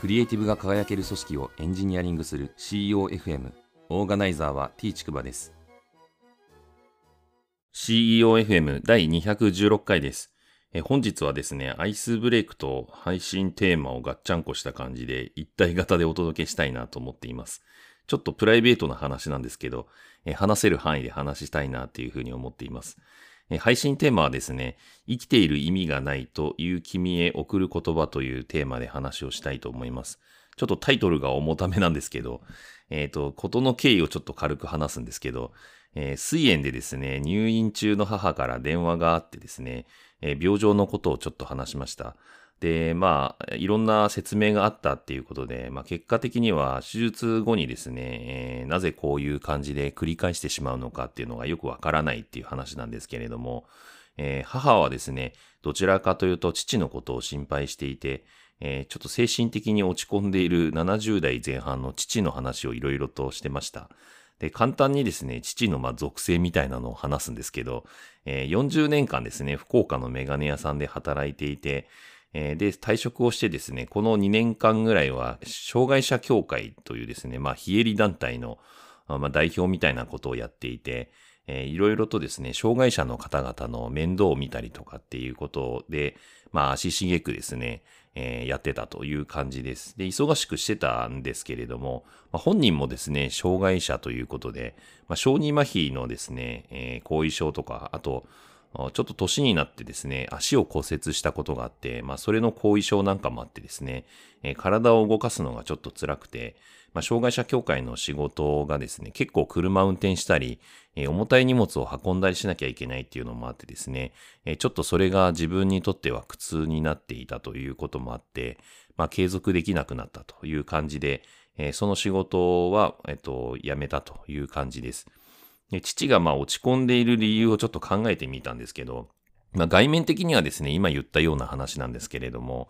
クリエイティブが輝ける組織をエンジニアリングする CEOFM オーガナイザーは T ちくばです CEOFM 第216回ですえ本日はですね、アイスブレイクと配信テーマをガッチャンコした感じで一体型でお届けしたいなと思っています。ちょっとプライベートな話なんですけど、え話せる範囲で話したいなっていうふうに思っています。配信テーマはですね、生きている意味がないという君へ送る言葉というテーマで話をしたいと思います。ちょっとタイトルが重ためなんですけど、えっ、ー、と、ことの経緯をちょっと軽く話すんですけど、えー、水炎でですね、入院中の母から電話があってですね、えー、病状のことをちょっと話しました。で、まあ、いろんな説明があったっていうことで、まあ、結果的には手術後にですね、えー、なぜこういう感じで繰り返してしまうのかっていうのがよくわからないっていう話なんですけれども、えー、母はですね、どちらかというと父のことを心配していて、えー、ちょっと精神的に落ち込んでいる70代前半の父の話をいろいろとしてました。で、簡単にですね、父のま属性みたいなのを話すんですけど、えー、40年間ですね、福岡のメガネ屋さんで働いていて、えー、で、退職をしてですね、この2年間ぐらいは、障害者協会というですね、まあ、非営利団体の、まあ、代表みたいなことをやっていて、えー、いろいろとですね、障害者の方々の面倒を見たりとかっていうことで、まあ、足しげくですね、えー、やってたという感じです。で、忙しくしてたんですけれども、まあ、本人もですね、障害者ということで、まあ、小児麻痺のですね、えー、後遺症とか、あと、ちょっと年になってですね、足を骨折したことがあって、まあ、それの後遺症なんかもあってですね、えー、体を動かすのがちょっと辛くて、まあ、障害者協会の仕事がですね、結構車運転したり、えー、重たい荷物を運んだりしなきゃいけないっていうのもあってですね、えー、ちょっとそれが自分にとっては苦痛になっていたということもあって、まあ、継続できなくなったという感じで、えその仕事は、えっと、辞めたという感じです。で父がまあ落ち込んでいる理由をちょっと考えてみたんですけど、まあ、外面的にはですね、今言ったような話なんですけれども、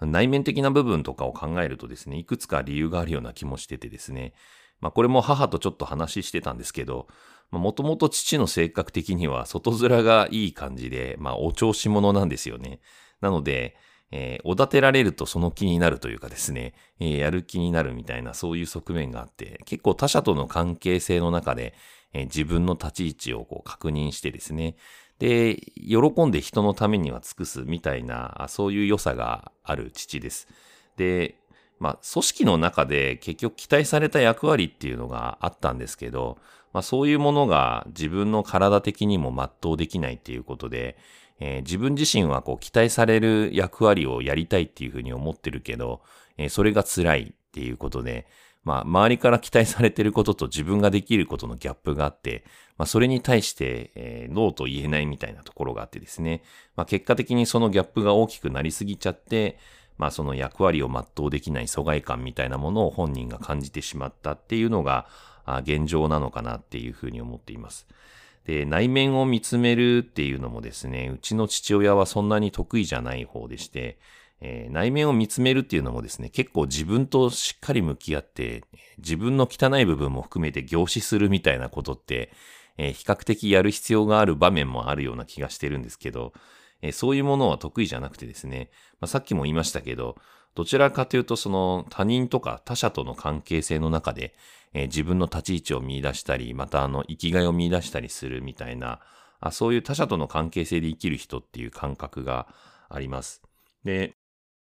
内面的な部分とかを考えるとですね、いくつか理由があるような気もしててですね、まあこれも母とちょっと話してたんですけど、もともと父の性格的には外面がいい感じで、まあお調子者なんですよね。なので、えー、おだてられるとその気になるというかですね、えー、やる気になるみたいなそういう側面があって、結構他者との関係性の中で、え、自分の立ち位置をこう確認してですね、で、喜んで人のためには尽くすみたいな、そういう良さがある父です。で、まあ、組織の中で結局期待された役割っていうのがあったんですけど、まあ、そういうものが自分の体的にも全うできないっていうことで、えー、自分自身はこう期待される役割をやりたいっていうふうに思ってるけど、えー、それが辛いっていうことで、まあ、周りから期待されてることと自分ができることのギャップがあって、まあ、それに対して、えー、ノーと言えないみたいなところがあってですね、まあ、結果的にそのギャップが大きくなりすぎちゃって、まあ、その役割を全うできない疎外感みたいなものを本人が感じてしまったっていうのが、あ現状なのかなっていうふうに思っています。で、内面を見つめるっていうのもですね、うちの父親はそんなに得意じゃない方でして、えー、内面を見つめるっていうのもですね、結構自分としっかり向き合って、自分の汚い部分も含めて凝視するみたいなことって、えー、比較的やる必要がある場面もあるような気がしてるんですけど、えー、そういうものは得意じゃなくてですね、まあ、さっきも言いましたけど、どちらかというとその他人とか他者との関係性の中で、えー、自分の立ち位置を見出したり、またあの生きがいを見出したりするみたいなあ、そういう他者との関係性で生きる人っていう感覚があります。で、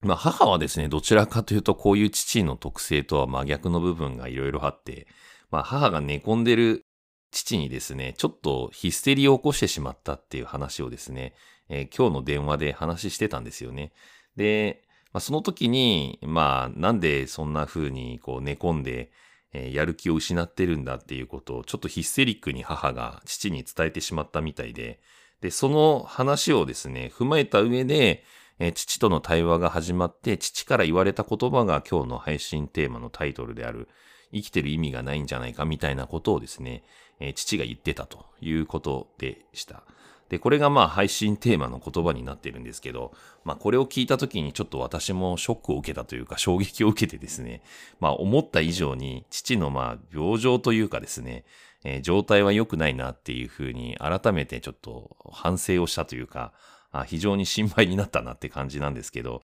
まあ母はですね、どちらかというとこういう父の特性とは真逆の部分がいろいろあって、まあ母が寝込んでる父にですね、ちょっとヒステリーを起こしてしまったっていう話をですね、えー、今日の電話で話してたんですよね。で、まあ、その時に、まあなんでそんな風にこう寝込んで、えー、やる気を失ってるんだっていうことをちょっとヒステリックに母が父に伝えてしまったみたいで、で、その話をですね、踏まえた上で、えー、父との対話が始まって、父から言われた言葉が今日の配信テーマのタイトルである、生きてる意味がないんじゃないかみたいなことをですね、えー、父が言ってたということでした。で、これがまあ配信テーマの言葉になってるんですけど、まあこれを聞いた時にちょっと私もショックを受けたというか衝撃を受けてですね、まあ思った以上に父のまあ病状というかですね、えー、状態は良くないなっていうふうに改めてちょっと反省をしたというか、あ非常に心配になったなって感じなんですけど、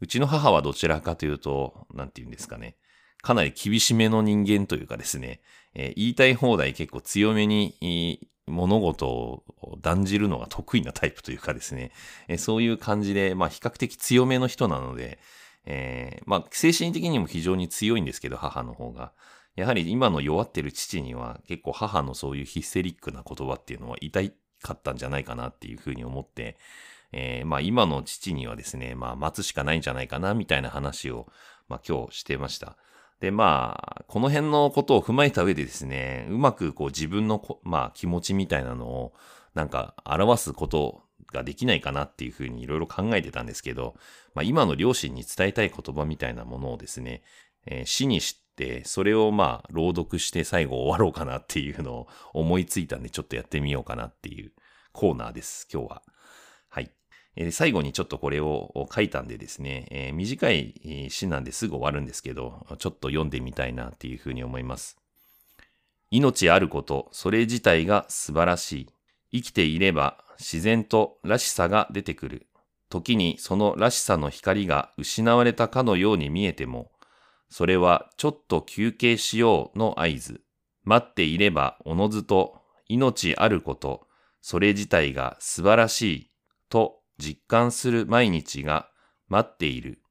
うちの母はどちらかというと、なんて言うんですかね。かなり厳しめの人間というかですね、えー、言いたい放題結構強めに物事を断じるのが得意なタイプというかですね、えー、そういう感じで、まあ比較的強めの人なので、えー、まあ精神的にも非常に強いんですけど、母の方が。やはり今の弱ってる父には結構母のそういうヒステリックな言葉っていうのは痛かったんじゃないかなっていうふうに思って、えー、まあ今の父にはですね、まあ待つしかないんじゃないかなみたいな話を、まあ今日してました。で、まあ、この辺のことを踏まえた上でですね、うまくこう自分のまあ気持ちみたいなのをなんか表すことができないかなっていうふうにいろいろ考えてたんですけど、まあ今の両親に伝えたい言葉みたいなものをですね、えー、死にして、それをまあ朗読して最後終わろうかなっていうのを思いついたんでちょっとやってみようかなっていうコーナーです、今日は。はい。え、最後にちょっとこれを書いたんでですね、えー、短い詩なんですぐ終わるんですけど、ちょっと読んでみたいなっていうふうに思います。命あること、それ自体が素晴らしい。生きていれば自然とらしさが出てくる。時にそのらしさの光が失われたかのように見えても、それはちょっと休憩しようの合図。待っていればおのずと命あること、それ自体が素晴らしいと実感する毎日が待っている。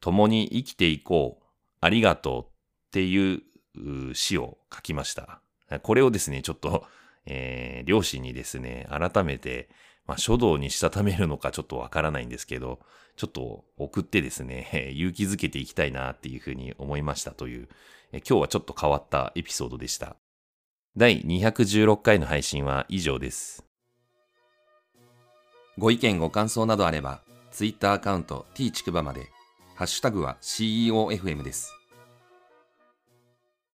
共に生きていこう。ありがとうっていう詩を書きました。これをですね、ちょっと、えー、両親にですね、改めて、まあ、書道にしたためるのかちょっとわからないんですけど、ちょっと送ってですね、勇気づけていきたいなっていうふうに思いましたという、今日はちょっと変わったエピソードでした。第216回の配信は以上です。ご意見ご感想などあれば、ツイッターアカウント t ちくばまで、ハッシュタグは CEOFM です。